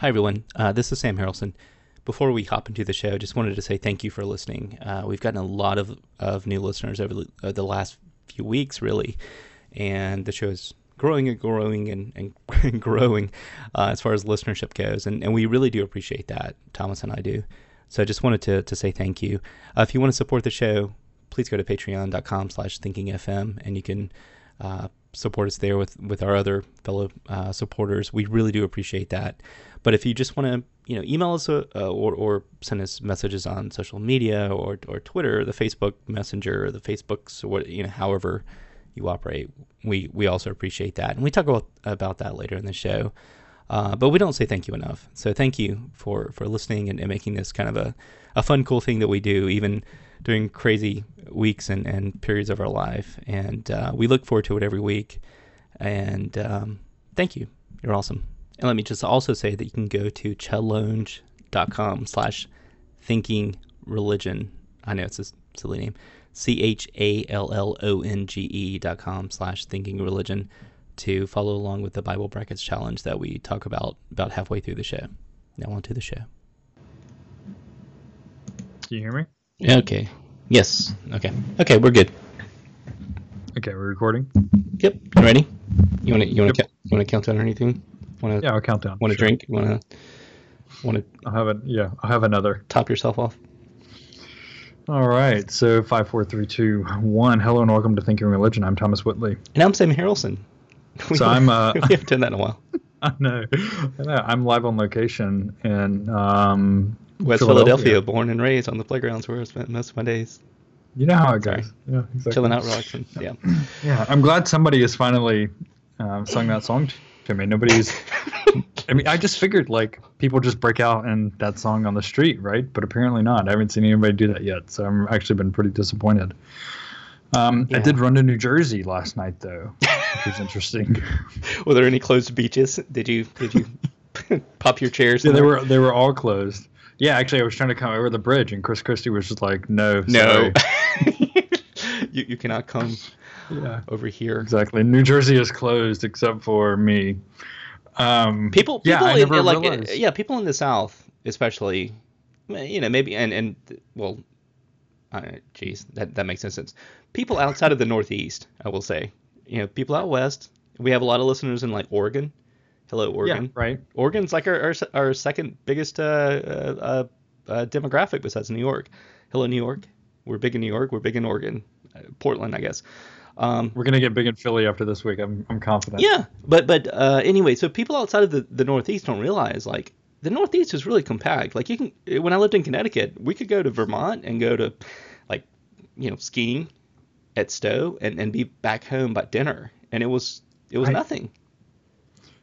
Hi, everyone. Uh, this is Sam Harrelson. Before we hop into the show, I just wanted to say thank you for listening. Uh, we've gotten a lot of, of new listeners over the, uh, the last few weeks, really, and the show is growing and growing and, and, and growing uh, as far as listenership goes. And, and we really do appreciate that. Thomas and I do. So I just wanted to, to say thank you. Uh, if you want to support the show, please go to patreon.com slash thinkingfm and you can uh, support us there with, with our other fellow supporters. We really do appreciate that. But if you just want to, you know, email us uh, or, or send us messages on social media or, or Twitter, the Facebook Messenger, or the Facebooks, or what, you know, however you operate, we, we also appreciate that. And we talk about, about that later in the show. Uh, but we don't say thank you enough. So thank you for, for listening and, and making this kind of a, a fun, cool thing that we do, even during crazy weeks and, and periods of our life. And uh, we look forward to it every week. And um, thank you. You're awesome. And let me just also say that you can go to challonge.com slash thinking religion. I know it's a silly name. C H A L L O N G E dot com slash thinking religion to follow along with the Bible Brackets challenge that we talk about about halfway through the show. Now on to the show. Can you hear me? Okay. Yes. Okay. Okay, we're good. Okay, we're recording. Yep. You ready? You want to you want to you want to count down or anything? Want to Yeah, I'll count down. want to Sure. drink? Want to want to I'll have it. Yeah, I'll have another. top yourself off? All right. So five, four, three, two, one. Hello and welcome to Thinking Religion. I'm Thomas Whitley. And I'm Sam Harrelson. We- So I'm, uh, we haven't done that in a while. I know. I know. I'm live on location in um, West Philadelphia. born and raised on the playgrounds where I spent most of my days, You know how it goes. Yeah, exactly. chilling out, relaxing. Yeah. Yeah, I'm glad somebody has finally um, sung that song to me. Nobody's. I mean, I just figured like people just break out and that song on the street, right? But apparently not. I haven't seen anybody do that yet, so I'm actually been pretty disappointed. Um, I did run to New Jersey last night though, which was interesting. Were there any closed beaches? Did you did you pop your chairs? yeah, they were they were all closed. Yeah, actually, I was trying to come over the bridge, and Chris Christie was just like, "No, no. sorry." you you cannot come yeah, over here. exactly. New Jersey is closed except for me. Um, People, yeah, people I in, never like, realized. yeah, people in the South, especially, you know, maybe, and and well, uh, geez, that that makes no sense. People outside of the Northeast, I will say, you know, people out west. We have a lot of listeners in like Oregon. Hello, Oregon. yeah, Oregon. right. Oregon's like our our, our second biggest uh, uh, uh, uh, demographic besides New York. Hello, New York. We're big in New York. We're big in Oregon, uh, Portland, I guess. Um, We're gonna get big in Philly after this week. I'm I'm confident. yeah, but but uh, anyway, so people outside of the, the Northeast don't realize like the Northeast is really compact. Like you can, when I lived in Connecticut, we could go to Vermont and go to like you know skiing at Stowe and, and be back home by dinner, and it was it was Right. nothing.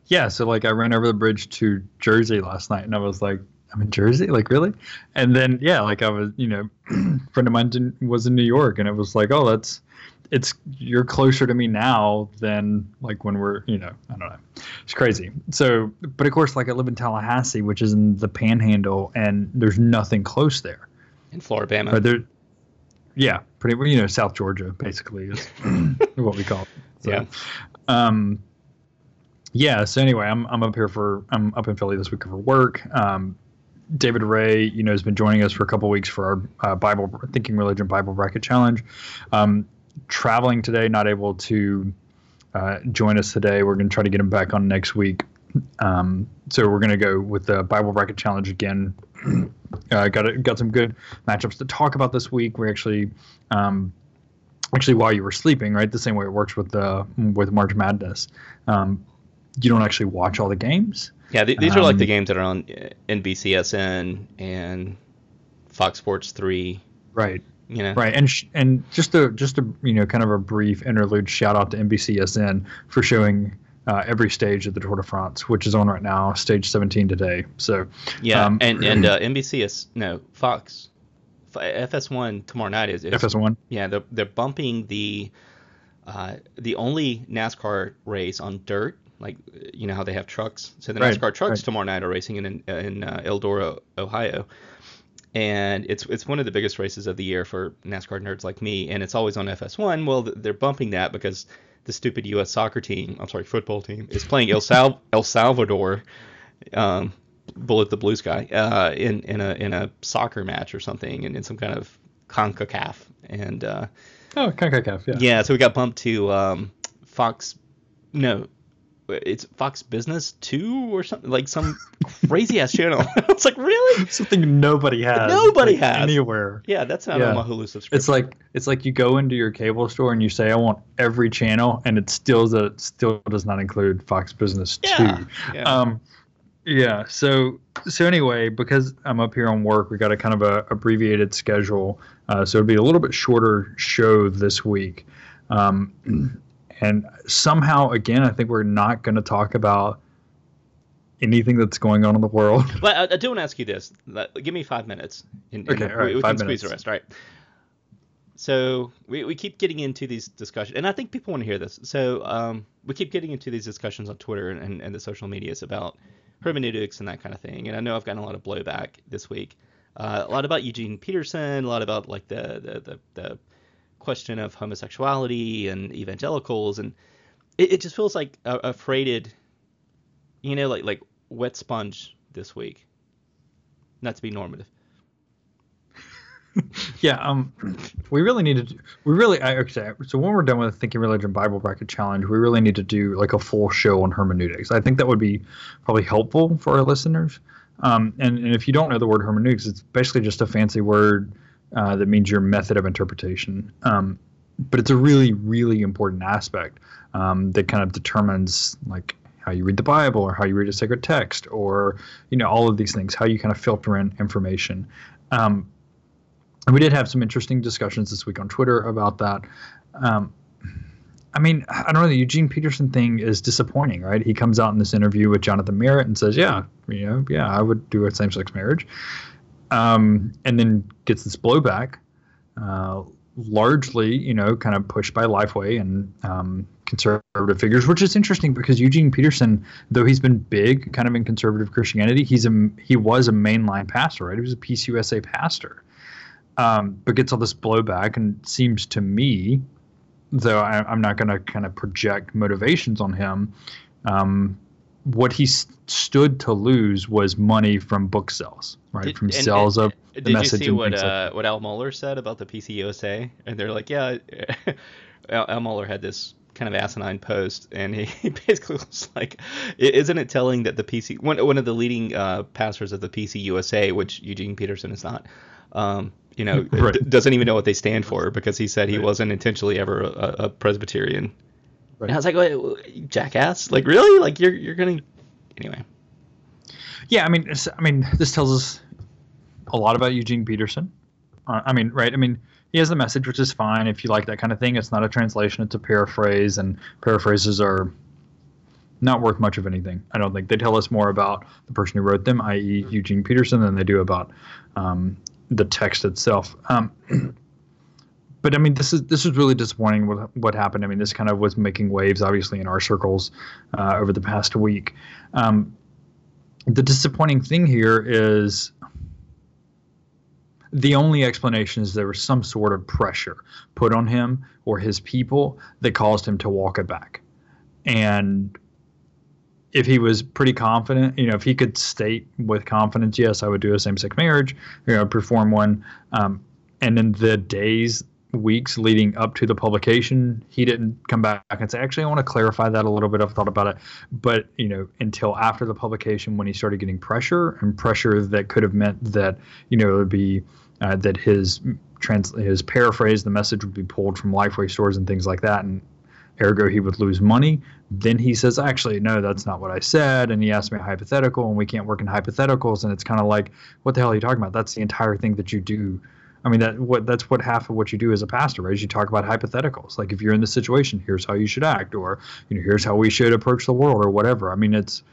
Yeah. So like I ran over the bridge to Jersey last night, and I was like, I'm in Jersey, like really? And then yeah, like I was, you know, a friend of mine didn't, was in New York, and it was like, oh, that's it's you're closer to me now than like when we're, you know, I don't know, it's crazy. So, but of course, like I live in Tallahassee, which is in the Panhandle, and there's nothing close there. In Florida But there, yeah, pretty you know South Georgia basically is what we call it. So, Yeah. Um. Yeah. So anyway, I'm I'm up here for I'm up in Philly this week for work. Um, David Ray, you know, has been joining us for a couple weeks for our uh, Bible Thinking Religion Bible Bracket Challenge. Um, traveling today, not able to uh, join us today. We're going to try to get him back on next week. Um, so we're going to go with the Bible Bracket Challenge again. uh, got got some good matchups to talk about this week. We actually, um, actually, while you were sleeping, right, the same way it works with the with March Madness, um, you don't actually watch all the games. Yeah, th- these are like the um, games that are on uh, NBCSN and Fox Sports Three. Right. You know, Right, and sh- and just a just a you know kind of a brief interlude shout out to NBCSN for showing uh, every stage of the Tour de France, which is on right now, stage 17 today. So Yeah, um, and and uh, NBC is no Fox, F- FS1 tomorrow night is, is FS1. Yeah, they're they're bumping the uh, the only NASCAR race on dirt. Like you know how they have trucks. So the Right, NASCAR trucks right. tomorrow night are racing in in uh, Eldora, Ohio, and it's it's one of the biggest races of the year for NASCAR nerds like me. And it's always on FS1. Well, they're bumping that because the stupid U.S. soccer team, I'm sorry, football team, is playing El Sal El Salvador. Um, Bullet the Blue Sky uh, in in a in a soccer match or something, and in some kind of Concacaf, and uh, oh, Concacaf, yeah, yeah. So we got bumped to um, Fox. No, it's Fox Business Two or something like some crazy ass channel. it's like really something nobody has. Nobody like, has anywhere. Yeah, that's not yeah. on my Hulu subscription. It's like it's like you go into your cable store and you say I want every channel, and it still the still does not include Fox Business yeah. Two. Yeah. Um, yeah. So so anyway, because I'm up here on work, we got a kind of a abbreviated schedule, uh, so it'll be a little bit shorter show this week. Um, and somehow, again, I think we're not going to talk about anything that's going on in the world. Well, I, I do want to ask you this. Give me five minutes. In, in okay, all right, we, we five can minutes. squeeze the rest. All right. So we, we keep getting into these discussions, and I think people want to hear this. So um, we keep getting into these discussions on Twitter and, and, and, the social medias about hermeneutics and that kind of thing. And I know I've gotten a lot of blowback this week. Uh, a lot about Eugene Peterson, a lot about like the the, the, the question of homosexuality and evangelicals, and it, it just feels like a, a, freighted, you know, like like wet sponge this week. Not to be normative. yeah, um, we really need to. We really, I, okay. So when we're done with Thinking Religion Bible Bracket Challenge, we really need to do like a full show on hermeneutics. I think that would be probably helpful for our listeners. Um, and, and if you don't know the word hermeneutics, it's basically just a fancy word uh, that means your method of interpretation. Um, but it's a really, really important aspect um, that kind of determines like how you read the Bible or how you read a sacred text or you know all of these things, how you kind of filter in information. Um, and we did have some interesting discussions this week on Twitter about that. Um, I mean, I don't know. The Eugene Peterson thing is disappointing, right? He comes out in this interview with Jonathan Merritt and says, "Yeah, you know, yeah, I would do a same-sex marriage," um, and then gets this blowback, uh, largely, you know, kind of pushed by Lifeway and um, conservative figures, which is interesting because Eugene Peterson, though he's been big, kind of in conservative Christianity, he's a he was a mainline pastor, right? He was a PCUSA pastor, um, but gets all this blowback and seems to me though I, am not going to kind of project motivations on him. Um, what he st- stood to lose was money from book sales, right? Did, from and, sales and, of the did message. Did you see what uh, like what Al Mohler said about the PCUSA? And they're like, yeah, Al, Al Mohler had this kind of asinine post, and he, he basically was like, "Isn't it telling that the PC one one of the leading uh, pastors of the PCUSA, which Eugene Peterson is not, um, you know, right. d- doesn't even know what they stand for because he said he right. wasn't intentionally ever a, a Presbyterian. Right. And I was like, Wait, jackass! Like really? Like you're you're gonna anyway. Yeah, I mean, I mean, this tells us a lot about Eugene Peterson. Uh, I mean, right? I mean, he has the message, which is fine if you like that kind of thing. It's not a translation; it's a paraphrase, and paraphrases are not worth much of anything. I don't think they tell us more about the person who wrote them, i.e., Eugene Peterson, than they do about um, the text itself. Um, but I mean, this is this is really disappointing. What what happened? I mean, this kind of was making waves, obviously, in our circles uh, over the past week. Um, the disappointing thing here is the only explanation is there was some sort of pressure put on him or his people that caused him to walk it back. And if he was pretty confident, you know, if he could state with confidence, yes, I would do a same-sex marriage, you know, perform one, um, and in the days, weeks leading up to the publication, he didn't come back and say, actually, I want to clarify that a little bit. I've thought about it, but you know, until after the publication, when he started getting pressure and pressure that could have meant that, you know, it would be uh, that his trans his paraphrase, the message would be pulled from Lifeway stores and things like that, and ergo he would lose money. Then he says, actually, no, that's not what I said. And he asked me a hypothetical, and we can't work in hypotheticals. And it's kind of like, what the hell are you talking about? That's the entire thing that you do. I mean, that what that's what half of what you do as a pastor, right? Is you talk about hypotheticals. Like if you're in this situation, here's how you should act, or you know, here's how we should approach the world, or whatever. I mean, it's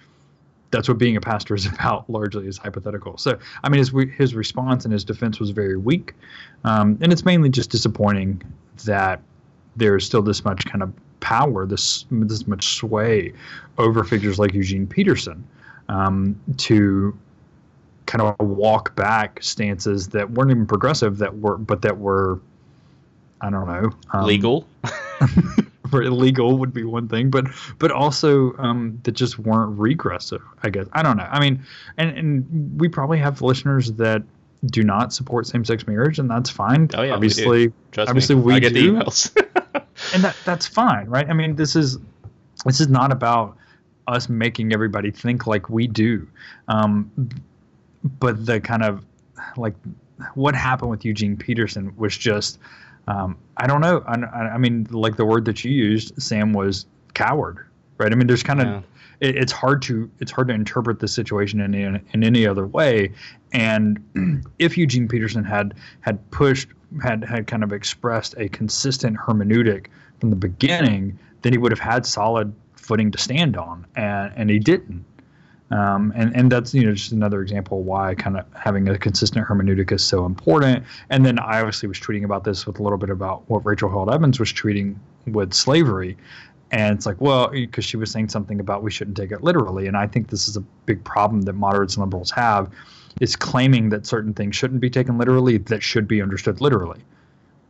that's what being a pastor is about largely is hypothetical. So, I mean, his his response and his defense was very weak, um, and it's mainly just disappointing that there's still this much kind of power, this this much sway over figures like Eugene Peterson um, to kind of walk back stances that weren't even progressive, that were but that were I don't know um, legal. for illegal would be one thing, but but also um, that just weren't regressive. I guess I don't know. I mean, and and we probably have listeners that do not support same-sex marriage, and that's fine. Oh yeah, obviously, we Trust obviously me. we I get do. the emails. and that that's fine, right? I mean, this is this is not about us making everybody think like we do, um, but the kind of like what happened with Eugene Peterson was just um, I don't know. I, I mean, like the word that you used, Sam, was coward, right? I mean, there's kind of Yeah. it, it's hard to it's hard to interpret the situation in in, in any other way. And if Eugene Peterson had had pushed had had kind of expressed a consistent hermeneutic from the beginning, then he would have had solid footing to stand on, and and he didn't. Um, and and that's you know just another example why kind of having a consistent hermeneutic is so important. And then I obviously was tweeting about this with a little bit about what Rachel Held Evans was tweeting with slavery, and it's like well because she was saying something about we shouldn't take it literally, and I think this is a big problem that moderates and liberals have, is claiming that certain things shouldn't be taken literally that should be understood literally.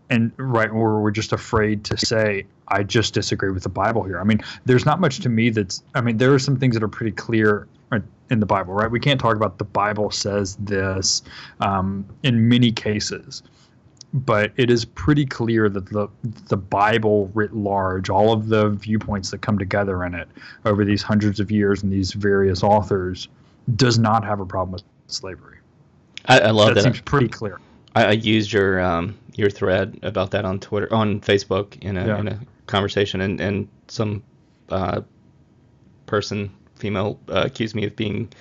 And right or we're just afraid to say i just disagree with the bible here. I mean there's not much to me that's i mean there are some things that are pretty clear in the bible right we can't talk about the bible says this um, in many cases but it is pretty clear that the the bible writ large all of the viewpoints that come together in it over these hundreds of years and these various authors does not have a problem with slavery I, I love that that. seems pretty clear I, I used your um, your thread about that on Twitter, on Facebook, in a Yeah. in a conversation, and and some uh, person, female, uh, accused me of being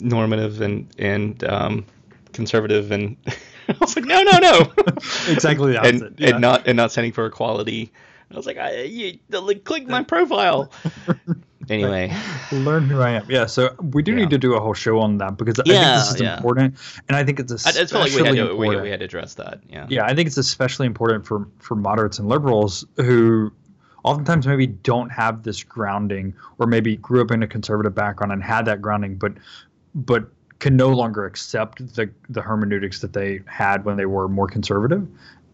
normative and and um, conservative, and I was like, no, no, no, Exactly the and yeah. and not and not standing for equality. I was like, I, you, click my profile. anyway, learn who I am. Yeah, so we do Yeah. need to do a whole show on that because I think this is yeah. important, and I think it's especially I felt like we had to we, we had to address that. Yeah. yeah, I think it's especially important for for moderates and liberals who oftentimes maybe don't have this grounding, or maybe grew up in a conservative background and had that grounding, but but can no longer accept the the hermeneutics that they had when they were more conservative,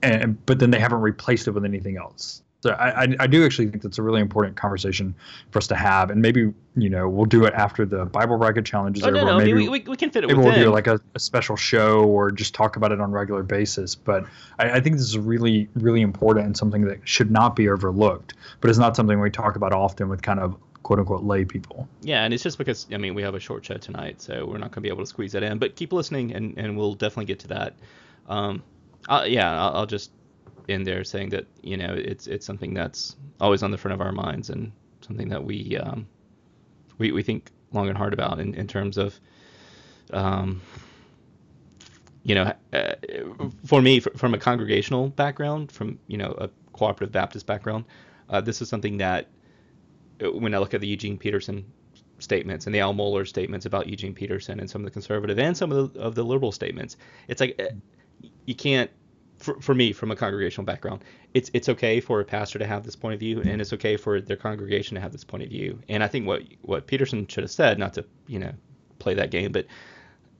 and but then they haven't replaced it with anything else. So I, I, I do actually think that's a really important conversation for us to have, and maybe you know we'll do it after the Bible bracket challenge is Oh over. no, no, maybe we, we, we can fit it maybe we'll do like a, a special show or just talk about it on a regular basis. But I, I think this is really, really important and something that should not be overlooked. But it's not something we talk about often with kind of quote unquote lay people. Yeah, and it's just because I mean we have a short show tonight, so we're not going to be able to squeeze that in. But keep listening, and, and we'll definitely get to that. Um, i yeah, I'll, I'll just end there saying that you know it's it's something that's always on the front of our minds and something that we um, we we think long and hard about in, in terms of um, you know uh, for me fr- from a congregational background, from you know a cooperative Baptist background, uh, this is something that uh, when I look at the Eugene Peterson statements and the Al Mohler statements about Eugene Peterson and some of the conservative and some of the, of the liberal statements, it's like uh, you can't. For, for me, from a congregational background, it's it's okay for a pastor to have this point of view, and it's okay for their congregation to have this point of view. And I think what what Peterson should have said, not to you know play that game, but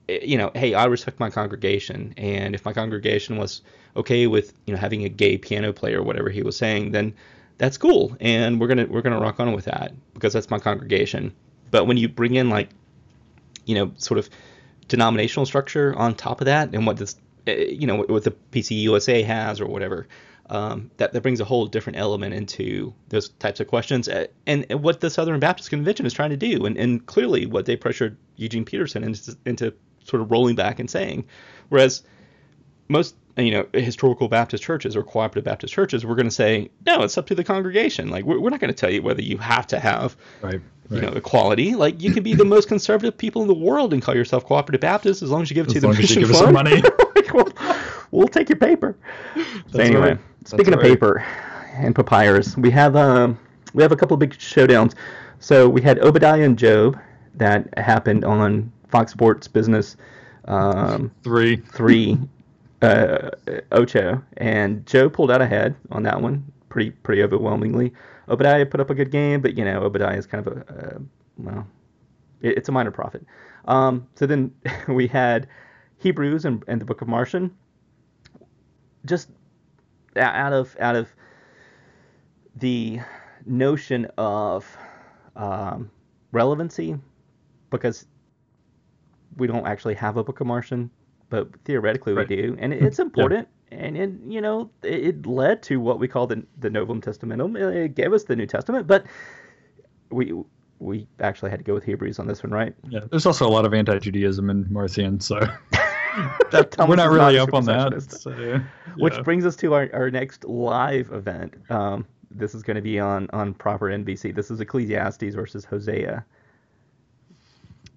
eh, you know, hey, I respect my congregation, and if my congregation was okay with you know having a gay piano player or whatever he was saying, then that's cool, and we're gonna we're gonna rock on with that because that's my congregation. But when you bring in like, you know, sort of denominational structure on top of that, and what this, eh, you know, what the PCUSA has or whatever, um, that that brings a whole different element into those types of questions, eh, and, and what the Southern Baptist Convention is trying to do, and, and clearly what they pressured Eugene Peterson into, into sort of rolling back and saying, whereas most you know historical Baptist churches or cooperative Baptist churches, we're going to say no, it's up to the congregation. Like we're, we're not going to tell you whether you have to have Right. You know equality. Like you can be the most conservative people in the world and call yourself cooperative Baptist as long as you give it As to the long as you mission give us some fund. money. Like, we'll, we'll take your paper. So anyway, right. speaking That's of right. paper and papyrus, we have um we have a couple of big showdowns. So we had Obadiah and Job that happened on Fox Sports Business um, Three. three uh, Ocho, and Joe pulled out ahead on that one pretty pretty overwhelmingly. Obadiah put up a good game, but you know Obadiah is kind of a uh, well, it, it's a minor prophet. Um, so then we had Hebrews and, and the Book of Marcion. Just out of out of the notion of um, relevancy because we don't actually have a Book of Marcion, but theoretically Right. we do, and it- it's important. And it, you know, it it led to what we call the the Novum Testamentum. It gave us the New Testament, but we we actually had to go with Hebrews on this one, right? Yeah, there's also a lot of anti-Judaism in Marcion, so That we're not really a up on that. So, yeah. Which brings us to our, our next live event. Um, this is going to be on, on proper NBC. This is Ecclesiastes versus Hosea.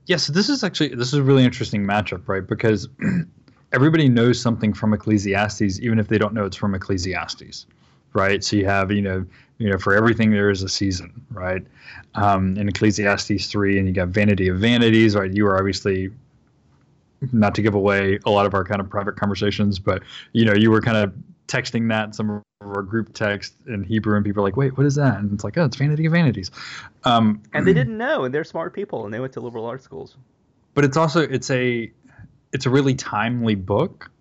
Yeah, so this is actually this is a really interesting matchup, right? Because everybody knows something from Ecclesiastes, even if they don't know it's from Ecclesiastes, right? So you have you know you know for everything there is a season, right? Um, in Ecclesiastes three, and you got Vanity of Vanities, right? You are obviously not to give away a lot of our kind of private conversations, but you know you were kind of texting that some of our group text in Hebrew, and people are like, "Wait, what is that?" And it's like, "Oh, it's Vanity of Vanities." Um, And they didn't know, and they're smart people, and they went to liberal arts schools. but it's also it's a it's a really timely book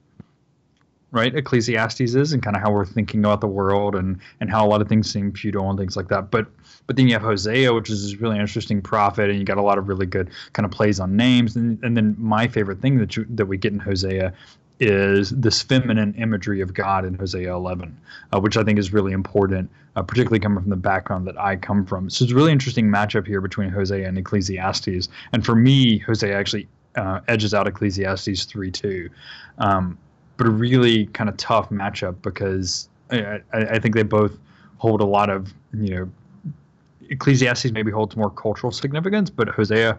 right ecclesiastes is and kind of how we're thinking about the world and and how a lot of things seem feudal and things like that but but then you have hosea which is this really interesting prophet and you got a lot of really good kind of plays on names and and then my favorite thing that you that we get in hosea is this feminine imagery of God in Hosea 11, uh, which I think is really important, uh, particularly coming from the background that I come from. So it's a really interesting matchup here between Hosea and Ecclesiastes. And for me, Hosea actually uh, edges out Ecclesiastes 3 2. Um, but a really kind of tough matchup because I, I, I think they both hold a lot of, you know, Ecclesiastes maybe holds more cultural significance, but Hosea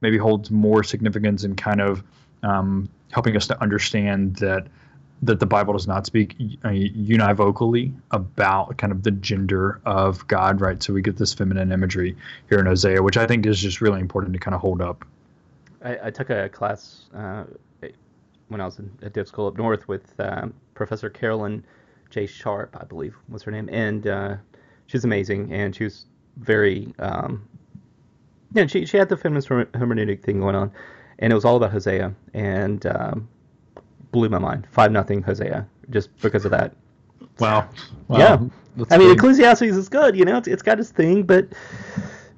maybe holds more significance in kind of um, helping us to understand that that the Bible does not speak uh, univocally about kind of the gender of God, right? So we get this feminine imagery here in Hosea, which I think is just really important to kind of hold up. I, I took a class uh, when I was in, at Div School up north with um, Professor Carolyn J. Sharp, I believe was her name, and uh, she's amazing, and she was very, um, yeah, she she had the feminist hermeneutic thing going on, and it was all about Hosea, and um, blew my mind. Five nothing Hosea, just because of that. Wow. wow. Yeah. That's I mean, big. Ecclesiastes is good, you know, it's, it's got its thing, but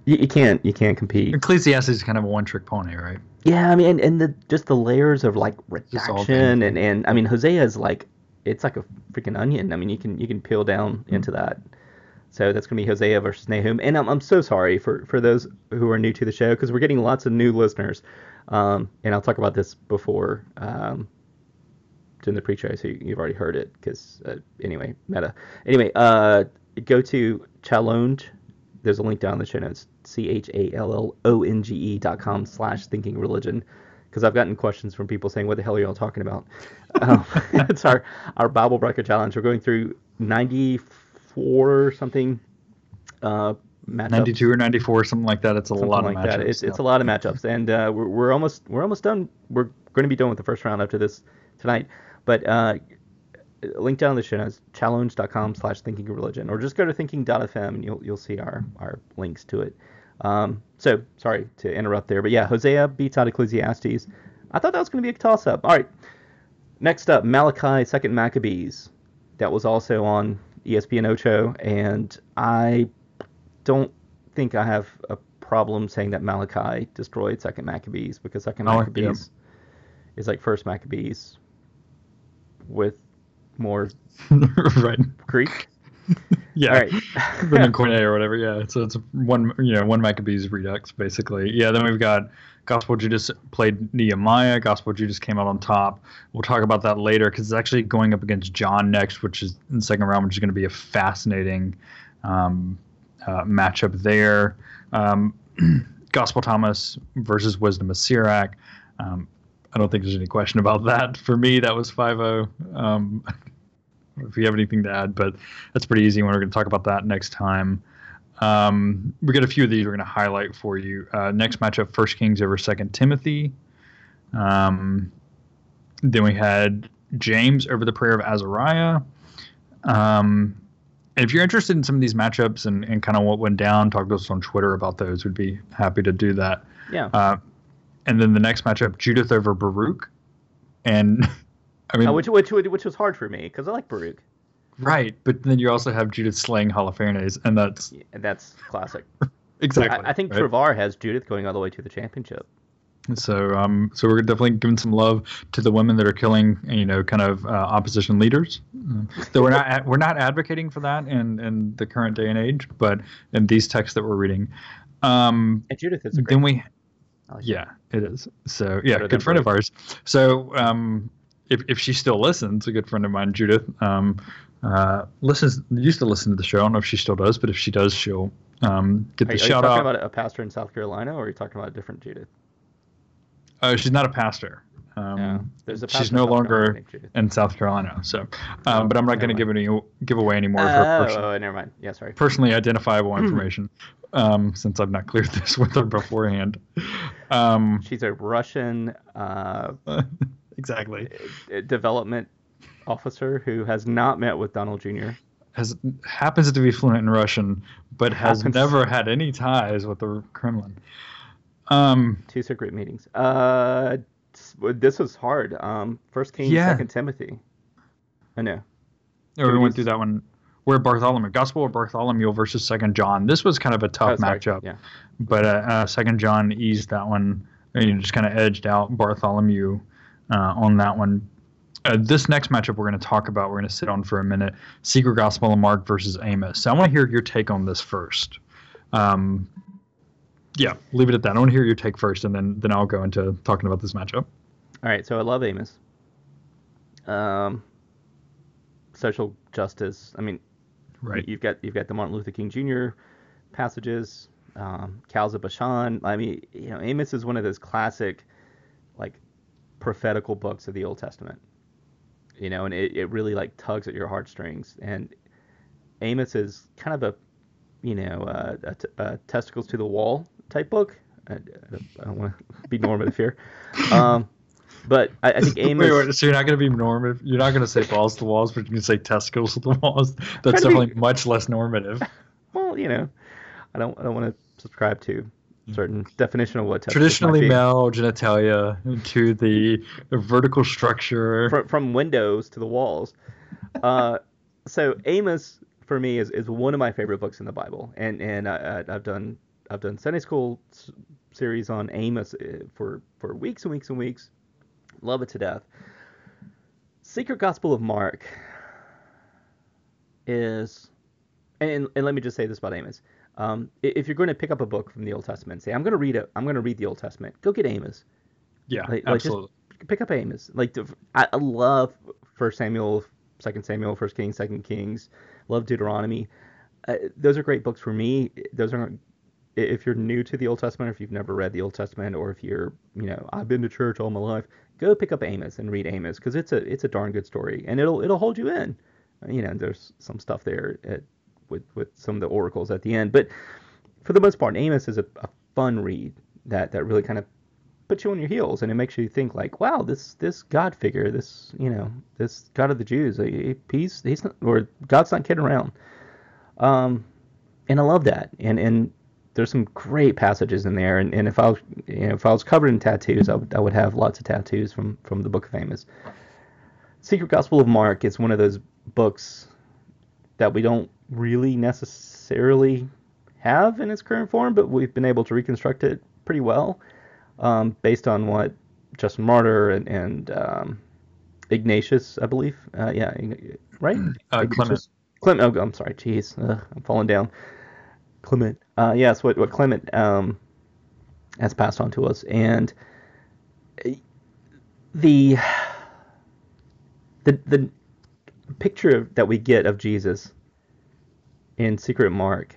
you, you can't you can't compete. Ecclesiastes is kind of a one-trick pony, right? Yeah, I mean, and, and the just the layers of like redaction and and I mean, Hosea is like it's like a freaking onion. I mean, you can you can peel down into that. So that's gonna be Hosea versus Nahum, and I'm I'm so sorry for for those who are new to the show because we're getting lots of new listeners, um, and I'll talk about this before um, during the pre-show, so you, you've already heard it because uh, anyway, meta. Anyway, uh, go to Challonge. There's a link down in the show notes. C H A L L O N G E dot com slash thinking religion. Because I've gotten questions from people saying, "What the hell are y'all talking about?" um, it's our our Bible Breaker challenge. We're going through 94 something uh, matchups. 92 or 94, something like that. It's a something lot like of that. matchups. It's, it's a lot of matchups, and uh, we're, we're almost we're almost done. We're going to be done with the first round after this tonight. But uh, link down in the show notes, challonge.com slash thinking religion, or just go to thinking.fm and you'll you'll see our our links to it. Um, so sorry to interrupt there, but yeah, Hosea beats out Ecclesiastes. I thought that was going to be a toss up. All right, next up, Malachi Second Maccabees. That was also on ESPN Ocho, and I don't think I have a problem saying that Malachi destroyed Second Maccabees because Second Oh, yeah. Maccabees is like First Maccabees with more right. Greek. Yeah. All right. Cornet or whatever. Yeah. So it's one, you know, one Maccabees redux basically. Yeah. Then we've got Gospel Judas played Nehemiah. Gospel Judas came out on top. We'll talk about that later because it's actually going up against John next, which is in the second round, which is going to be a fascinating um, uh, matchup there. Um, Gospel Thomas versus Wisdom of Sirach. Um, I don't think there's any question about that. For me, that was 5 0. Um, if you have anything to add, but that's pretty easy. We're going to talk about that next time. Um, we got a few of these we're going to highlight for you. Uh, next matchup: First Kings over Second Timothy. Um, then we had James over the prayer of Azariah. Um, and if you're interested in some of these matchups and, and kind of what went down, talk to us on Twitter about those. We'd be happy to do that. Yeah. Uh, and then the next matchup: Judith over Baruch. And I mean, Uh, which, which which was hard for me because I like Baruch. Right, but then you also have Judith slaying Holofernes, and that's Yeah, that's classic. exactly. I, I think right? Has Judith going all the way to the championship. So, um, so we're definitely giving some love to the women that are killing, you know, kind of uh, opposition leaders. Though we're not we're not advocating for that in in the current day and age, but in these texts that we're reading, um, And Judith is a great. then we, like yeah, it is. So yeah, good friend of ours. So um, if if she still listens, a good friend of mine, Judith, um, uh, listens used to listen to the show. I don't know if she still does, but if she does, she'll um, get Are, the are you talking out. about a pastor in South Carolina, or are you talking about a different Judith? Uh, she's not a pastor. Um, Yeah, there's a she's no in South Carolina longer in South Carolina. So, um, but I'm not going to give any give away any more of her Oh, person, oh, never mind. Yeah, sorry. personally identifiable information, um, since I've not cleared this with her beforehand. Um, She's a Russian uh, exactly. development officer who has not met with Donald Jr. Has happens to be fluent in Russian, but has Happens. never had any ties with the Kremlin. Um, Two secret meetings. Uh, this was hard. Um, First Kings, Yeah. Second Timothy. I know. or we went through that one. Where Bartholomew, Gospel of Bartholomew versus Second John. This was kind of a tough Oh, matchup. Yeah. but uh, uh, Second John eased that one. You know, just kind of edged out Bartholomew uh, on that one. Uh, this next matchup we're going to talk about, we're going to sit on for a minute. Secret Gospel of Mark versus Amos. So I want to hear your take on this first. Um, yeah, leave it at that. I want to hear your take first, and then then I'll go into talking about this matchup. All right, so I love Amos. Um, social justice. I mean, Right. You've got you've got the Martin Luther King Jr. passages, um, of Bashan. I mean, you know, Amos is one of those classic, like, prophetical books of the Old Testament. You know, and it, it really like tugs at your heartstrings. And Amos is kind of a, you know, uh, a, t- a testicles to the wall type book. I, I don't, want to be normative here, um, but I, I think Amos. Wait, wait, so you're not going to be normative? You're not going to say balls to the walls, but you can say testicles to the walls. That's to be- definitely much less normative. Well, you know, I don't I don't want to subscribe to certain definition of what traditionally male genitalia to the vertical structure. from, from windows to the walls. Uh, so Amos for me is, is one of my favorite books in the Bible, and and I, I, I've done I've done Sunday school s- series on Amos uh, for for weeks and weeks and weeks. Love it to death. Secret Gospel of Mark is, and and let me just say this about Amos. Um, if you're going to pick up a book from the Old Testament, say I'm going to read it, I'm going to read the Old Testament. Go get Amos yeah, like- like absolutely. pick up Amos. Like I, love First Samuel, Second Samuel, First Kings, Second Kings. Love Deuteronomy. Uh, those are great books for me. Those aren't. If you're new to the Old Testament, or if you've never read the Old Testament, or if you're, you know, I've been to church all my life, go pick up Amos and read Amos because it's a it's a darn good story and it'll it'll hold you in. You know, there's some stuff there at, with with some of the oracles at the end, but for the most part, Amos is a, a fun read that that really kind of puts you on your heels and it makes you think like wow this this god figure this you know this god of the jews he's he's not or god's not kidding around um and i love that and and there's some great passages in there and, and if i was you know if i was covered in tattoos i would i would have lots of tattoos from from the book of amos secret gospel of mark is one of those books that we don't really necessarily have in its current form but we've been able to reconstruct it pretty well um, based on what Justin Martyr and, and um, Ignatius, I believe. Uh, yeah, right? Uh, Clement. Clement. Oh, I'm sorry. Jeez, Ugh, I'm falling down. Clement. Uh, yes, what what Clement um, has passed on to us, and uh, the the the picture that we get of Jesus in Secret Mark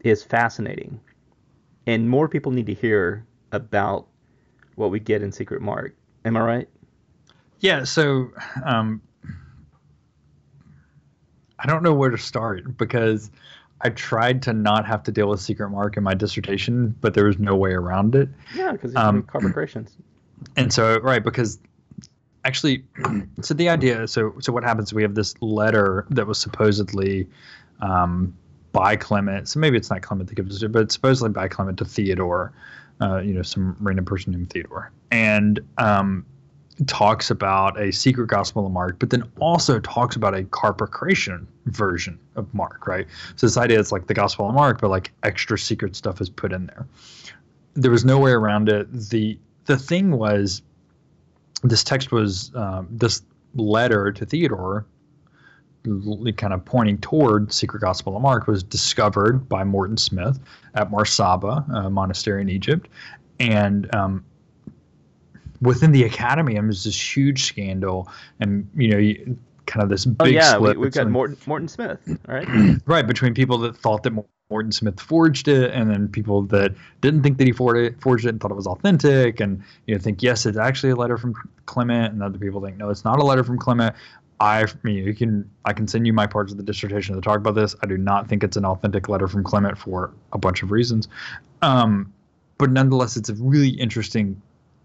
is fascinating and more people need to hear about what we get in Secret Mark. Am I right? Yeah, so um, I don't know where to start because I tried to not have to deal with secret mark in my dissertation, but there was no way around it. Yeah, because it's Um, Carpocratians. And so, right, because actually, so the idea, so so what happens? We have this letter that was supposedly um, by Clement. So maybe it's not Clement that gives it, but supposedly by Clement to Theodore. Uh, you know, some random person named Theodore, and um, talks about a secret gospel of Mark, but then also talks about a Carpocratian version of Mark, right? So this idea is like the gospel of Mark, but like extra secret stuff is put in there. There was no way around it. The the thing was this text was um, this letter to Theodore kind of pointing toward secret gospel of mark was discovered by morton smith at Mar Saba a monastery in egypt and um, within the academy, it was this huge scandal, and you know, kind of this big oh, yeah, split. We, have got Morton, Morton Smith, right? right between people that thought that Morton Smith forged it, and then people that didn't think that he forged it, forged it and thought it was authentic, and you know, think yes, it's actually a letter from Clement, and other people think no, it's not a letter from Clement. I, I mean, you can I can send you my parts of the dissertation to talk about this. I do not think it's an authentic letter from Clement for a bunch of reasons, um, but nonetheless, it's a really interesting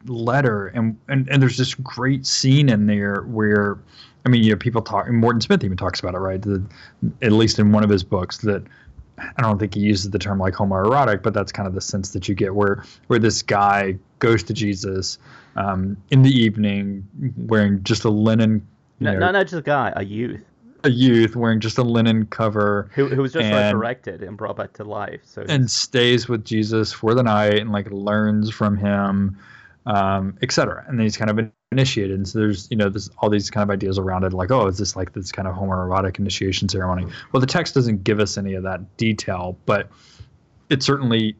letter and, and and there's this great scene in there where I mean, you know, people talk. Morton Smith even talks about it, right? The, at least in one of his books, that I don't think he uses the term like homoerotic, but that's kind of the sense that you get where where this guy goes to Jesus um, in the evening wearing just a linen. No, not not just a guy, a youth. A youth wearing just a linen cover, who, who was just and, resurrected and brought back to life. So and stays with Jesus for the night and like learns from him um, etc. And then he's kind of initiated. And so there's, you know, there's all these kind of ideas around it, like, oh, is this like this kind of homoerotic initiation ceremony? Well, the text doesn't give us any of that detail, but it certainly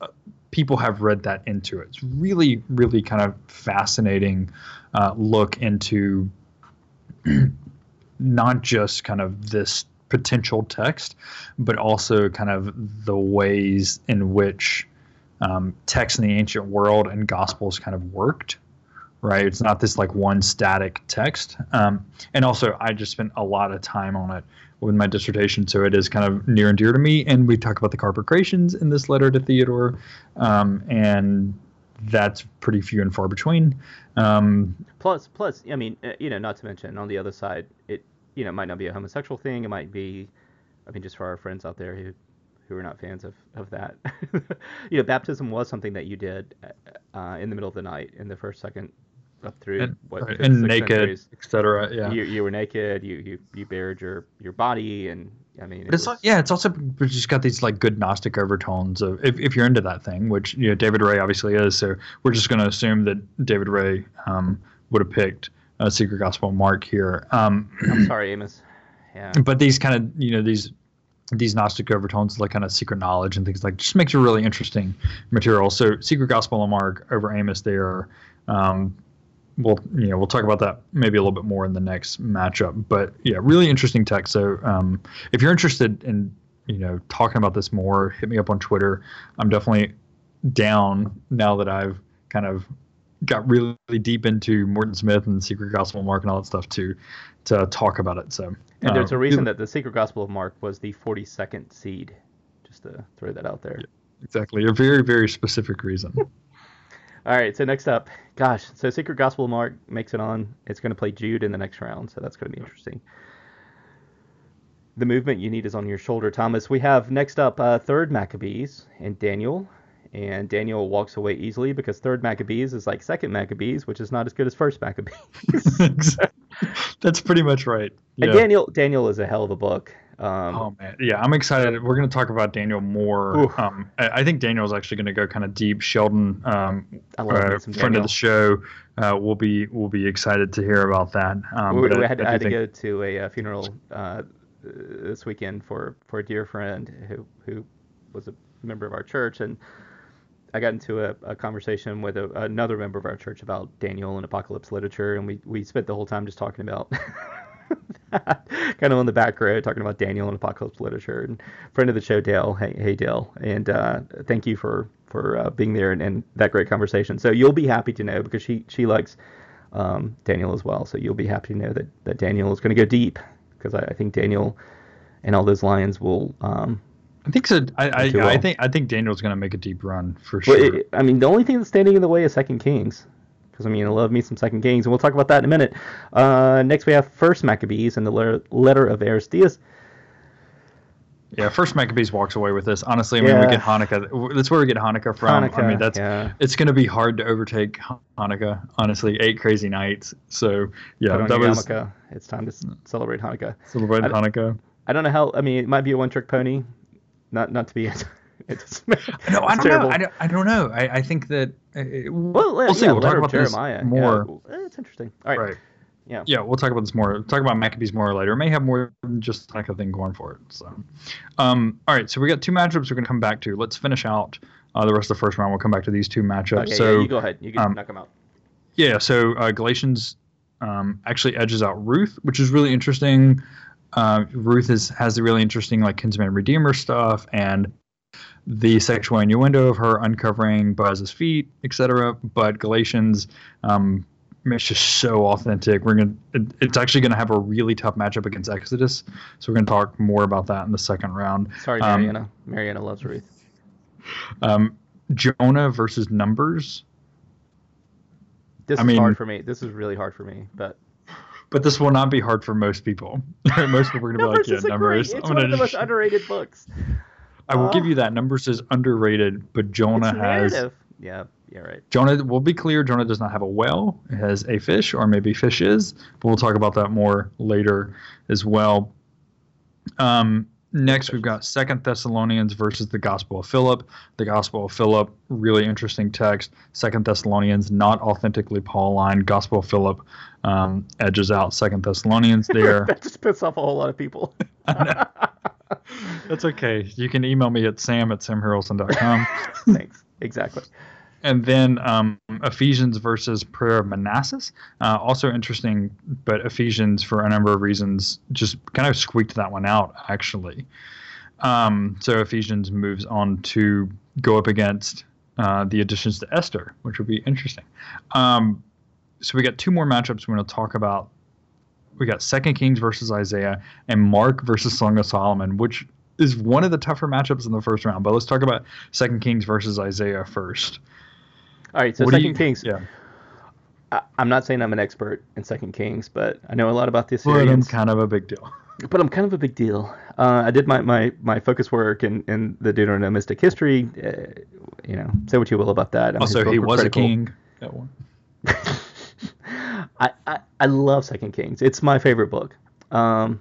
uh, people have read that into it. It's really, really kind of fascinating uh, look into not just kind of this potential text, but also kind of the ways in which um, text in the ancient world and gospels kind of worked right? It's not this like one static text. Um, and also i just spent a lot of time on it with my dissertation so it is kind of near and dear to me. And we talk about the Carpocratians in this letter to theodore um, and that's pretty few and far between. Um, plus plus i mean uh, you know not to mention on the other side it you know might not be a homosexual thing. It might be i mean just for our friends out there who who are not fans of, of that. you know, baptism was something that you did uh, in the middle of the night in the first, second, up through and, what and naked, etc. Yeah, you, you were naked. You you you bared your your body, and I mean, it it's was... yeah, it's also just got these like good Gnostic overtones of if, if you're into that thing, which you know David Ray obviously is. So we're just going to assume that David Ray um, would have picked a secret gospel mark here. Um, I'm sorry, Amos. Yeah. But these kind of you know these these Gnostic overtones, like kind of secret knowledge and things like, just makes it really interesting material. So, Secret Gospel of Mark over Amos, there. Um, we'll you know we'll talk about that maybe a little bit more in the next matchup. But yeah, really interesting text. So, um, if you're interested in you know talking about this more, hit me up on Twitter. I'm definitely down now that I've kind of got really deep into Morton Smith and Secret Gospel of Mark and all that stuff to to talk about it. So and there's a um, reason that the Secret Gospel of Mark was the 42nd seed. Just to throw that out there. Yeah, exactly, a very very specific reason. All right, so next up, gosh, so Secret Gospel of Mark makes it on. It's going to play Jude in the next round, so that's going to be interesting. The movement you need is on your shoulder, Thomas. We have next up uh, third Maccabees and Daniel and Daniel walks away easily because third Maccabees is like second Maccabees, which is not as good as first Maccabees. That's pretty much right. Yeah. And Daniel Daniel is a hell of a book. Um, oh man, yeah, I'm excited. We're going to talk about Daniel more. Um, I, I, think Daniel is actually going to go kind of deep. Sheldon, um, uh, friend of the show, uh, will be will be excited to hear about that. Um, we, we I, had, I, I had to go to a, a funeral uh, this weekend for for a dear friend who who was a member of our church and I got into a, a conversation with a, another member of our church about Daniel and apocalypse literature, and we, we spent the whole time just talking about kind of on the back row, talking about Daniel and apocalypse literature. And friend of the show, Dale, hey, hey Dale, and uh, thank you for for uh, being there and, and, that great conversation. So you'll be happy to know because she she likes um, Daniel as well. So you'll be happy to know that that Daniel is going to go deep because I, I, think Daniel and all those lions will um, I think so. I I, well. I, think I think Daniel's going to make a deep run for sure. Well, it, I mean, the only thing that's standing in the way is Second Kings, because I mean, I love me some Second Kings, and we'll talk about that in a minute. Uh, next, we have First Maccabees and the letter, letter of Aristeas. Yeah, first Maccabees walks away with this. Honestly, I mean, Yeah. we get Hanukkah. That's where we get Hanukkah from. I mean, that's yeah. it's going to be hard to overtake Hanukkah. Honestly, eight crazy nights. So yeah, that was yarmulke. It's time to celebrate Hanukkah. celebrating I- Hanukkah. I don't know how. I mean, it might be a one-trick pony. Not not to be. it's, No, I don't terrible. know. I don't, I don't know. I, I think that uh, it, Well, we'll see. We'll talk about this Jeremiah. more. Yeah, it's interesting. All right. Right. Yeah. Yeah, we'll talk about this more. Talk about Maccabees more later. It may have more than just like a thing going for it. So, um, all right. So we got two matchups we're going to come back to. Let's finish out uh, the rest of the first round. We'll come back to these two matchups. Okay, so yeah, you go ahead. You can um, knock them out. Yeah, so uh, Galatians um, actually edges out Ruth, which is really interesting. Uh, Ruth is has the really interesting like kinsman redeemer stuff and the sexual innuendo of her uncovering Boaz's feet, etc. But Galatians, um, it's just so authentic. We're gonna it, it's actually gonna have a really tough matchup against Exodus, so we're gonna talk more about that in the second round. Sorry, um, Mariana. Mariana loves Ruth. Um, Jonah versus Numbers. This I is mean- hard for me. This is really hard for me. But But this will not be hard for most people. most people are gonna be like, yeah, numbers. great. I'm It's gonna one of the just- most underrated books. I will give Oh. you that. Numbers is underrated, but Jonah has narrative. Yeah. Yeah. Right. Jonah. We'll be clear. Jonah does not have a well. It has a fish, or maybe fishes. But we'll talk about that more later as well. Um, next, we've got Second Thessalonians versus the Gospel of Philip. The Gospel of Philip, really interesting text. Second Thessalonians, not authentically Pauline. Gospel of Philip um, edges out Second Thessalonians there. that just pissed off a whole lot of people. That's okay. You can email me at sam at samharrelson.com. Thanks. Exactly. And then um, Ephesians versus Prayer of Manasseh. Uh, also interesting, but Ephesians, for a number of reasons, just kind of squeaked that one out, actually. Um, so Ephesians moves on to go up against uh, the additions to Esther, which will be interesting. Um, so we got two more matchups we're going to talk about. We got Second Kings versus Isaiah and Mark versus Song of Solomon, which is one of the tougher matchups in the first round. But let's talk about Second Kings versus Isaiah first. All right. So What Second you- Kings. Yeah. I, I'm not saying I'm an expert in Second Kings, but I know a lot about the But I'm kind of a big deal. but I'm kind of a big deal. Uh, I did my, my, my focus work in, in the Deuteronomistic history. Uh, you know, say what you will about that. I mean, his Also, he was a king. That one. I, I, I love Second Kings. It's my favorite book. Um,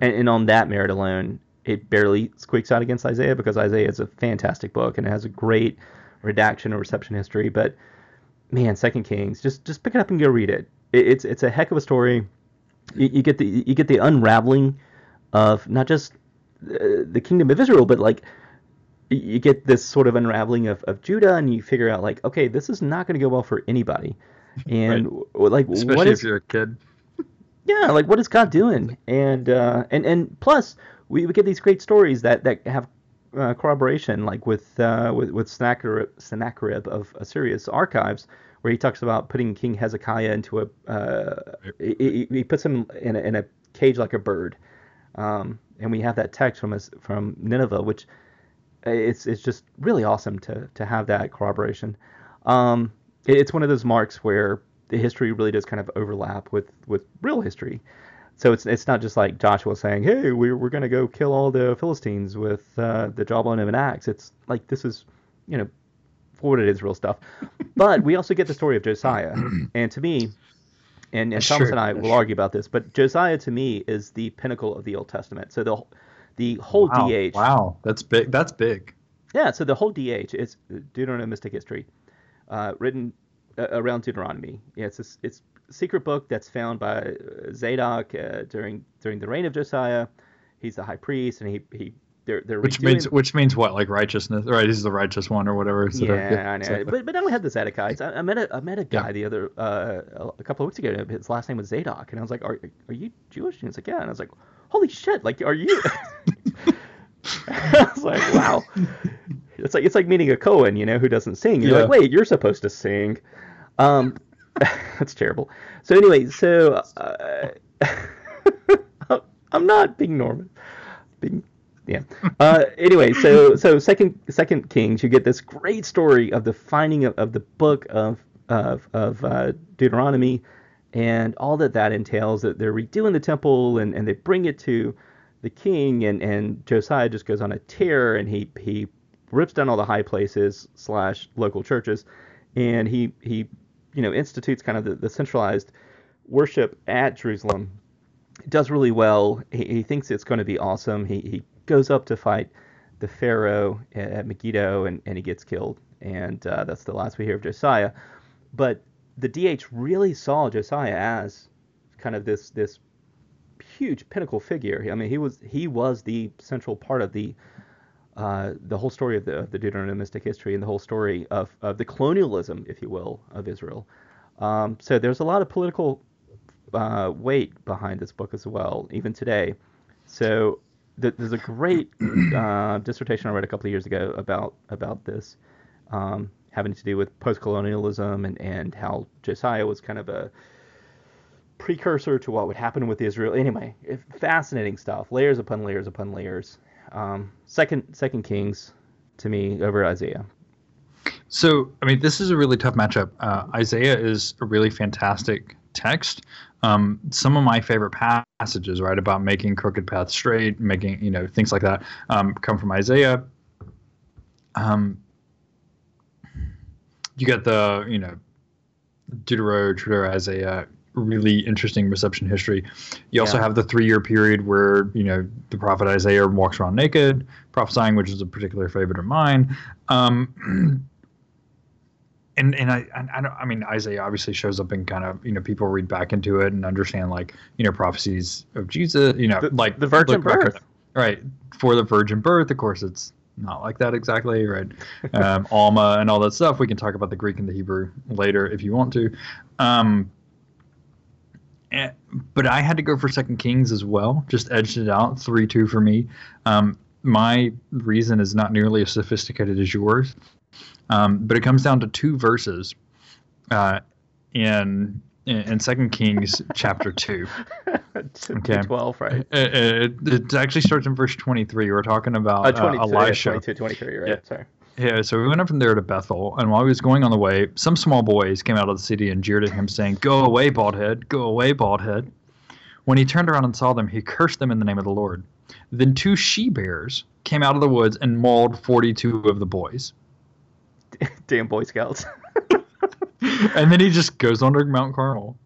and, and on that merit alone, it barely squeaks out against Isaiah because Isaiah is a fantastic book and it has a great redaction or reception history. But man, Second Kings, just just pick it up and go read it. it it's it's a heck of a story. You, you get the you get the unraveling of not just uh, the kingdom of Israel, but like you get this sort of unraveling of, of Judah, and you figure out like, okay, this is not going to go well for anybody. And w- like, Especially what if is you're a kid. yeah, like what is God doing? And uh, and and plus, we, we get these great stories that that have uh, corroboration, like with uh, with with Sennacherib, Sennacherib of Assyria's archives, where he talks about putting King Hezekiah into a uh, he, he- puts him in a, in a cage like a bird, um, and we have that text from us from Nineveh, which uh, it's it's just really awesome to to have that corroboration. Um, it- it's one of those marks where the history really does kind of overlap with with real history. So it's it's not just like Joshua saying, "Hey, we're we're gonna go kill all the Philistines with uh, the jawbone of an axe." It's like this is, you know, for what it is, real stuff. But we also get the story of Josiah, and to me, and, and Thomas true. and I will true. argue about this, but Josiah to me is the pinnacle of the Old Testament. So the the whole Wow. DH, Wow, that's big. That's big. yeah, so the whole DH is Deuteronomistic history, uh, written uh, around Deuteronomy. Yeah, it's it's secret book that's found by uh, Zadok uh, during during the reign of Josiah. He's the high priest, and he he they're they're Which redoing- means which means what? Like righteousness, right? He's the righteous one or whatever. instead of- yeah, I know. exactly. But but now we have the Zadokites. I, I met a I met a guy Yeah. the other uh, a couple of weeks ago. His last name was Zadok, and I was like, "Are are you Jewish?" And he's like, "Yeah." And I was like, "Holy shit! Like, are you?" I was like, "Wow." It's like it's like meeting a Cohen, you know, who doesn't sing. You're like, "Wait, you're supposed to sing." Um, that's terrible. So anyway, so uh, I'm not being Norman. Being yeah. Uh, anyway, so so second second Kings, you get this great story of the finding of, of the book of of of uh, Deuteronomy, and all that that entails. That they're redoing the temple, and, and they bring it to the king, and and Josiah just goes on a tear, and he he rips down all the high places slash local churches, and he he you know institutes kind of the, the centralized worship at Jerusalem. Does really well. He, he thinks it's going to be awesome. He he goes up to fight the Pharaoh at Megiddo, and, and he gets killed. And uh, that's the last we hear of Josiah. But the DH really saw Josiah as kind of this this huge pinnacle figure. I mean, he was he was the central part of the uh, the whole story of the, of the Deuteronomistic history and the whole story of, of the colonialism, if you will, of Israel. Um, so there's a lot of political uh, weight behind this book as well, even today. So th- there's a great uh, dissertation I read a couple of years ago about about this, um, having to do with post-colonialism and, and how Josiah was kind of a precursor to what would happen with Israel. Anyway, fascinating stuff, layers upon layers upon layers. Um, second Second Kings to me over Isaiah. So, I mean, this is a really tough matchup. Uh, Isaiah is a really fantastic text. Um, some of my favorite passages, right, about making crooked paths straight, making you know things like that, um, come from Isaiah. Um, you get the you know Deutero, Isaiah, really interesting reception history. You also yeah. have the three year period where, you know, the prophet Isaiah walks around naked, prophesying, which is a particular favorite of mine. Um, and and I, I don't I mean Isaiah obviously shows up in kind of you know people read back into it and understand like you know prophecies of Jesus you know the, like the virgin birth right for the virgin birth of course it's not like that exactly right um, almah and all that stuff we can talk about the Greek and the Hebrew later if you want to um, and, but I had to go for Second Kings as well. Just edged it out three two for me. Um, my reason is not nearly as sophisticated as yours, um, but it comes down to two verses uh, in in Second Kings chapter two. okay, twelve, right? It, it, it, actually starts in verse twenty three. We're talking about uh, uh, Elisha. 22, 23, right? Yeah. Sorry. Yeah, so we went up from there to Bethel, and while he was going on the way, some small boys came out of the city and jeered at him, saying, Go away, baldhead! go away, baldhead!" When he turned around and saw them, he cursed them in the name of the Lord. Then two she bears came out of the woods and mauled 42 of the boys. Damn Boy Scouts. and then he just goes on to Mount Carmel.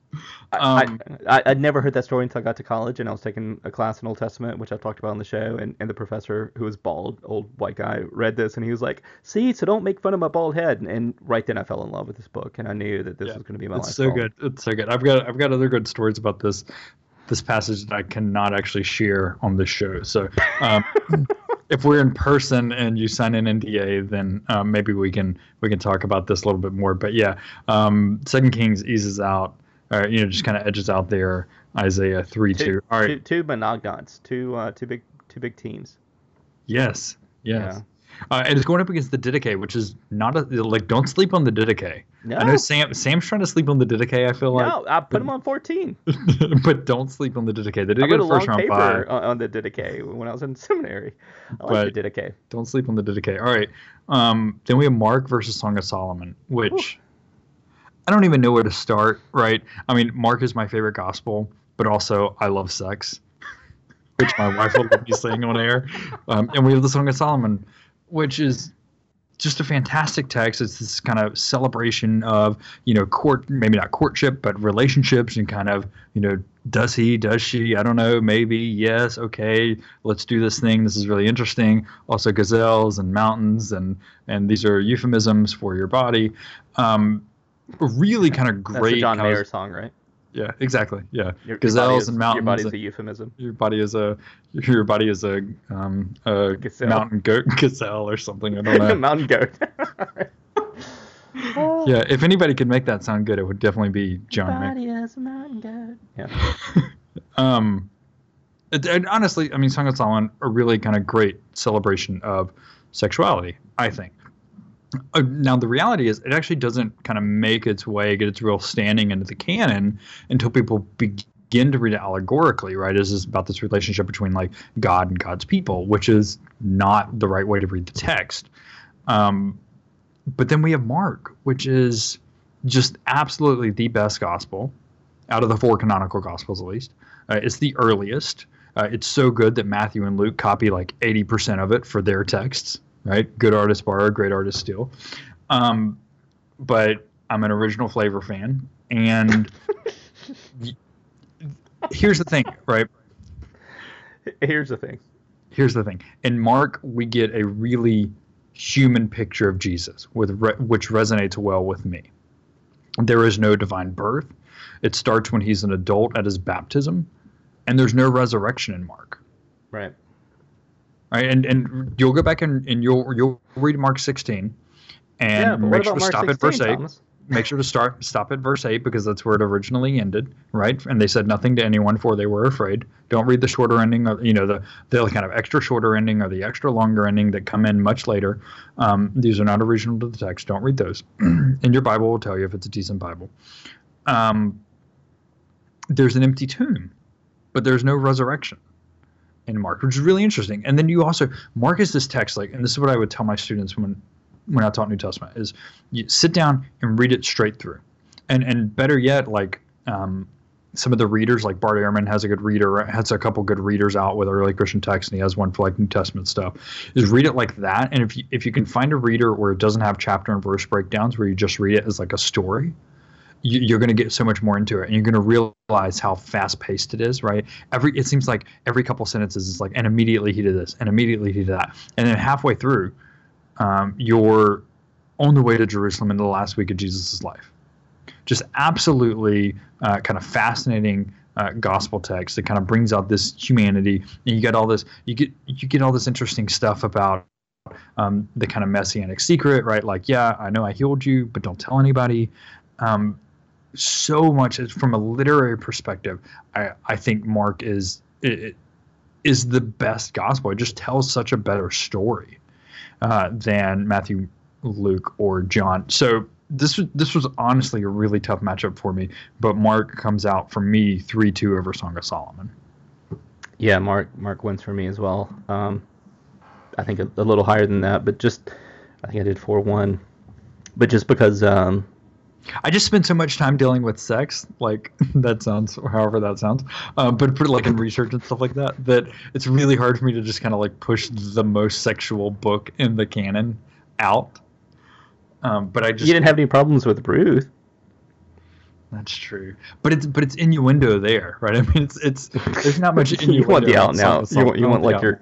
Um, I, I, would never heard that story until I got to college, and I was taking a class in Old Testament, which I've talked about on the show, and, and the professor, who was bald, old white guy, read this, and he was like, "See, so don't make fun of my bald head." And, and right then, I fell in love with this book, and I knew that this yeah, was going to be my it's life. so good. It's so good. I've got I've got other good stories about this this passage that I cannot actually share on this show. So. Um, if we're in person and you sign an NDA, then um, maybe we can we can talk about this a little bit more. But yeah, um, Second Kings eases out or you know, just kind of edges out there Isaiah three two. two. All right, two, two monognons, two uh, two big two big teams. Yes, yes. Yeah. Uh, and it's going up against the Didache, which is not a like. Don't sleep on the Didache. No. I know Sam. Sam's trying to sleep on the Didache. I feel like. No, I put him on fourteen. but don't sleep on the Didache. They did I get a first round paper on the Didache when I was in seminary. I like the Didache. Don't sleep on the Didache. All right. Um, then we have Mark versus Song of Solomon, which. Ooh I don't even know where to start, right? I mean, Mark is my favorite gospel, but also I love sex, which my wife will be saying on air. Um, and we have the Song of Solomon, which is just a fantastic text. It's this kind of celebration of, you know, court, maybe not courtship, but relationships and kind of, you know, does he, does she? I don't know, maybe, yes, okay, let's do this thing. This is really interesting. Also, gazelles and mountains, and and these are euphemisms for your body. Um, really kind of great. That's the John Mayer of, song, right? Yeah, exactly. Yeah, your, gazelles your is, and mountains. Your body's a euphemism. Your body is a your body is a um a mountain goat gazelle or something. I don't know. mountain goat. yeah, if anybody could make that sound good, it would definitely be John Mayer. Body is a mountain goat. Yeah. um, it, and honestly, I mean, Song of Solomon a really kind of great celebration of sexuality. I think. Uh, now the reality is it actually doesn't kind of make its way get its real standing into the canon until people begin to read it allegorically right? This is about this relationship between like god and god's people which is not the right way to read the text. Um, but then we have mark which is just absolutely the best gospel out of the four canonical gospels at least. Uh, it's the earliest. Uh, it's so good that Matthew and Luke copy like 80% of it for their texts, right? Good artist borrow, great artist steal. Um, but I'm an original flavor fan. And here's the thing, right? Here's the thing. Here's the thing. In Mark, we get a really human picture of Jesus, with re- which resonates well with me. There is no divine birth. It starts when he's an adult at his baptism, and there's no resurrection in Mark. Right. Right, and and you'll go back and, and you'll you'll read Mark 16, and yeah, make sure to Mark stop 16, at verse 8 Thomas? make sure to start stop at verse 8 because that's where it originally ended right? And they said nothing to anyone for they were afraid. Don't read the shorter ending or you know the the kind of extra shorter ending or the extra longer ending that come in much later. Um, these are not original to the text. Don't read those. And your bible will tell you if it's a decent bible. Um, there's an empty tomb but there's no resurrection in mark which is really interesting and then you also mark is this text like and this is what i would tell my students when when I taught New Testament is you sit down and read it straight through, and and better yet, like um, some of the readers, like Bart Ehrman has a good reader, has a couple good readers out with early Christian texts, and he has one for like New Testament stuff. Is read it like that, and if you if you can find a reader where it doesn't have chapter and verse breakdowns, where you just read it as like a story, you're going to get so much more into it, and you're going to realize how fast paced it is. Right? Every it seems like every couple sentences is like, and immediately he did this, and immediately he did that, and then halfway through um, you're on the way to Jerusalem in the last week of Jesus' life. Just absolutely uh, kind of fascinating uh, gospel text that kind of brings out this humanity, and you get all this you get you get all this interesting stuff about um, the kind of messianic secret, right? Like, yeah, I know I healed you, but don't tell anybody. Um, so much from a literary perspective, I, I think Mark is it, is the best gospel. It just tells such a better story uh, than Matthew, Luke, or John. So this was this was honestly a really tough matchup for me. But Mark comes out for me three two over Song of Solomon. Yeah, Mark Mark wins for me as well. Um, I think a, a little higher than that, but just I think I did four one, but just because um, I just spent so much time dealing with sex, like that sounds, however that sounds, um, but put like in research and stuff like that, that it's really hard for me to just kind of like push the most sexual book in the canon out. Um, but I just you didn't have any problems with Ruth. That's true, but it's but it's innuendo there, right? I mean, it's it's there's not much innuendo. you want the out now. You want, you want like your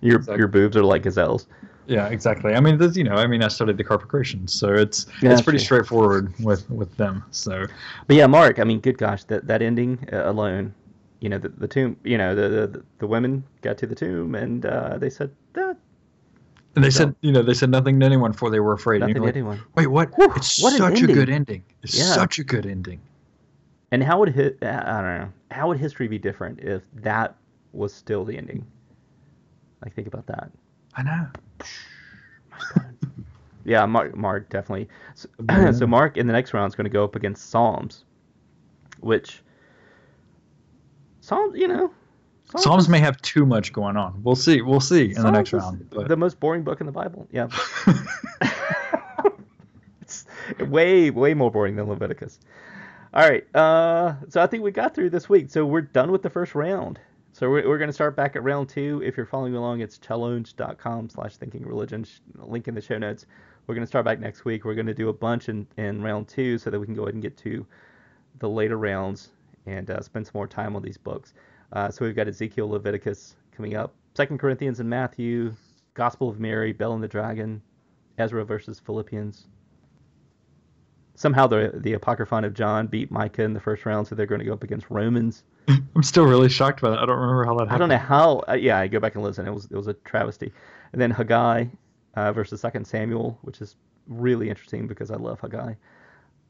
your Exactly. your boobs are like gazelles. Yeah, exactly. I mean, there's you know, I mean, I studied the Carpocratians, so it's Yeah, it's pretty true. straightforward with with them. So But yeah, Mark. I mean, good gosh, that that ending uh, alone. You know, the, the tomb. You know, the, the the women got to the tomb and uh, they said that and they So- said, you know, they said nothing to anyone before they were afraid. Nothing to anyone. Wait, what? Whew, it's what such a good ending. It's Yeah. such a good ending. And how would hi- I don't know. How would history be different if that was still the ending? Like think about that. I know. Yeah, Mark, Mark definitely. So, so Mark in the next round is going to go up against Psalms, which Psalms, you know, Psalms is- may have too much going on. We'll see. We'll see in the next round. But The most boring book in the Bible. Yeah, it's way way more boring than Leviticus. All right, uh, so I think we got through this week. So we're done with the first round. So we're, we're going to start back at round two. If you're following along, it's challonge.com slash thinking religion. Link in the show notes. We're going to start back next week. We're going to do a bunch in, in round two so that we can go ahead and get to the later rounds and uh, spend some more time on these books. Uh, so we've got Ezekiel, Leviticus coming up, Second Corinthians and Matthew, Gospel of Mary, Bell and the Dragon, Ezra versus Philippians. Somehow the the Apocryphon of John beat Micah in the first round, so they're going to go up against Romans. I'm still really shocked by that. I don't remember how that happened. I don't know how. Uh, yeah, I go back and listen. It was it was a travesty. And then Haggai uh, versus Second Samuel, which is really interesting because I love Haggai.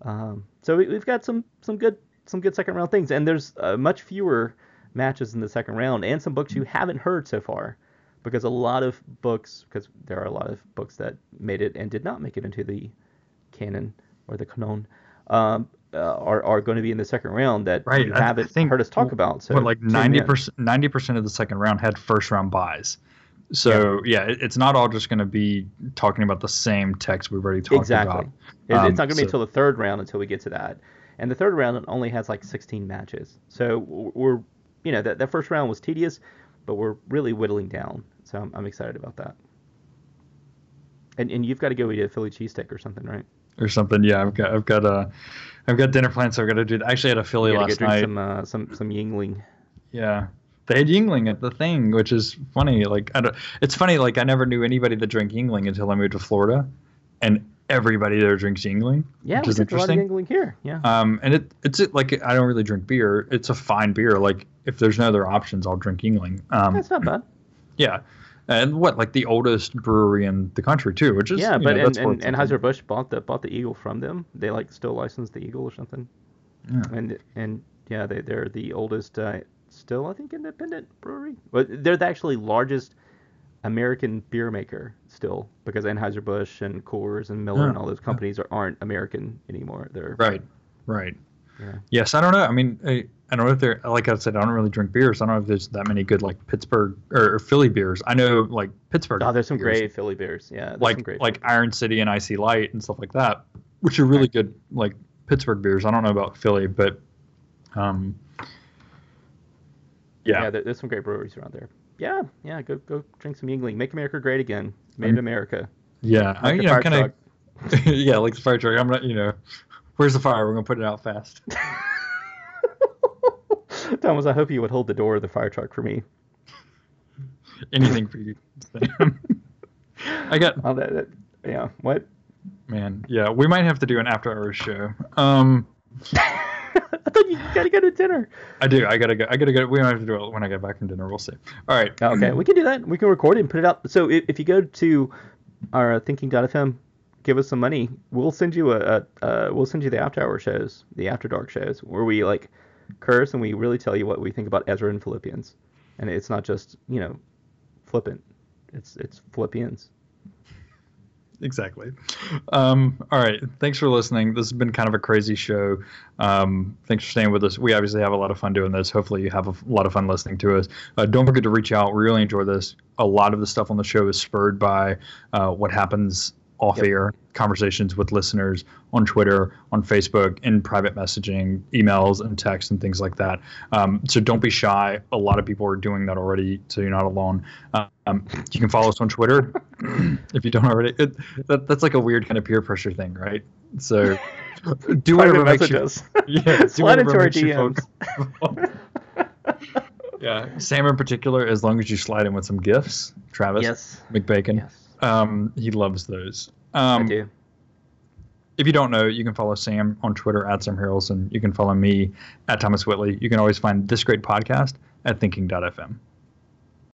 Um, so we, we've got some some good some good second round things, and there's uh, much fewer matches in the second round, and some books you haven't heard so far, because a lot of books, because there are a lot of books that made it and did not make it into the canon or the canon. Um, uh, are, are going to be in the second round that Right, you I haven't think heard us talk about. So but like ninety percent, ninety percent of the second round had first round buys. So yeah, it, it's not all just going to be talking about the same text we've already talked Exactly. about. Um, it's not going to be until the third round until we get to that. And the third round only has like 16 matches. So we're, you know, that, that first round was tedious. but we're really whittling down. So I'm, I'm excited about that. And and you've got to go eat a Philly cheesesteak or something, right? Or something. Yeah, I've got I've got uh, I've got dinner plans, so I've got to do. That. I actually had a Philly last night. some uh, some some Yuengling. Yeah. They had Yuengling at the thing, which is funny. Like I don't, it's funny. Like I never knew anybody that drank Yuengling until I moved to Florida, and everybody there drinks Yuengling. Yeah, which is drink a lot of interesting. Yuengling here. Yeah. Um, and it it's it, like I don't really drink beer. It's a fine beer. Like if there's no other options, I'll drink Yuengling. Um, That's not bad. yeah, and what like the oldest brewery in the country too, which is Yeah, but know, and, and, and. Anheuser Busch bought the bought the Eagle from them. They like still license the Eagle or something. Yeah. And and yeah, they they're the oldest uh, still I think independent brewery. But they're the actually largest American beer maker still because Anheuser Busch and Coors and Miller and all those companies are, aren't American anymore. They're Right, right. Yeah. Yes, I don't know. I mean, I, I don't know if there. Like I said, I don't really drink beers. I don't know if there's that many good like Pittsburgh or, or Philly beers. I know like Pittsburgh. Oh, there's some beers, great Philly beers. Yeah, like great like Iron City and IC Light and stuff like that, which are really good like Pittsburgh beers. I don't know about Philly, but um, yeah, yeah, there, there's some great breweries around there. Yeah, yeah, go go drink some Yuengling. Make America great again. Made in America. yeah. I, you know, kind of. yeah, like the fire truck. I'm not, you know, where's the fire? We're gonna put it out fast. Thomas, I hope you would hold the door of the fire truck for me. Anything for you. I got Oh, that, that, yeah. What? man. Yeah, we might have to do an after hours show. Um. I thought you gotta go to dinner. I do. I gotta go. I gotta go. We don't have to do it when I get back from dinner. We'll see. All right. Okay, we can do that. We can record it and put it out. So if, if you go to our uh, thinking.fm, give us some money. We'll send you a, a uh, we'll send you the after hour shows, the after dark shows, where we like curse and we really tell you what we think about Ezra and Philippians, and it's not just you know flippant. It's it's Philippians. Exactly. Um, all right. Thanks for listening. This has been kind of a crazy show. Um, thanks for staying with us. We obviously have a lot of fun doing this. Hopefully, you have a lot of fun listening to us. Uh, don't forget to reach out. We really enjoy this. A lot of the stuff on the show is spurred by uh, what happens off Yep. air conversations with listeners on Twitter, on Facebook, in private messaging, emails, and texts, and things like that. Um, so don't be shy. A lot of people are doing that already, so you're not alone. Um, you can follow us on Twitter if you don't already. It, that, that's like a weird kind of peer pressure thing, right? So do whatever makes you. Yeah, Slide into our DMs. yeah, Sam in particular, as long as you slide in with some gifts, Travis Yes. McBacon. Yes. Um, he loves those. I Um, do. if you don't know, you can follow Sam on Twitter at Sam Harrelson. You can follow me at Thomas Whitley. You can always find this great podcast at thinking.fm.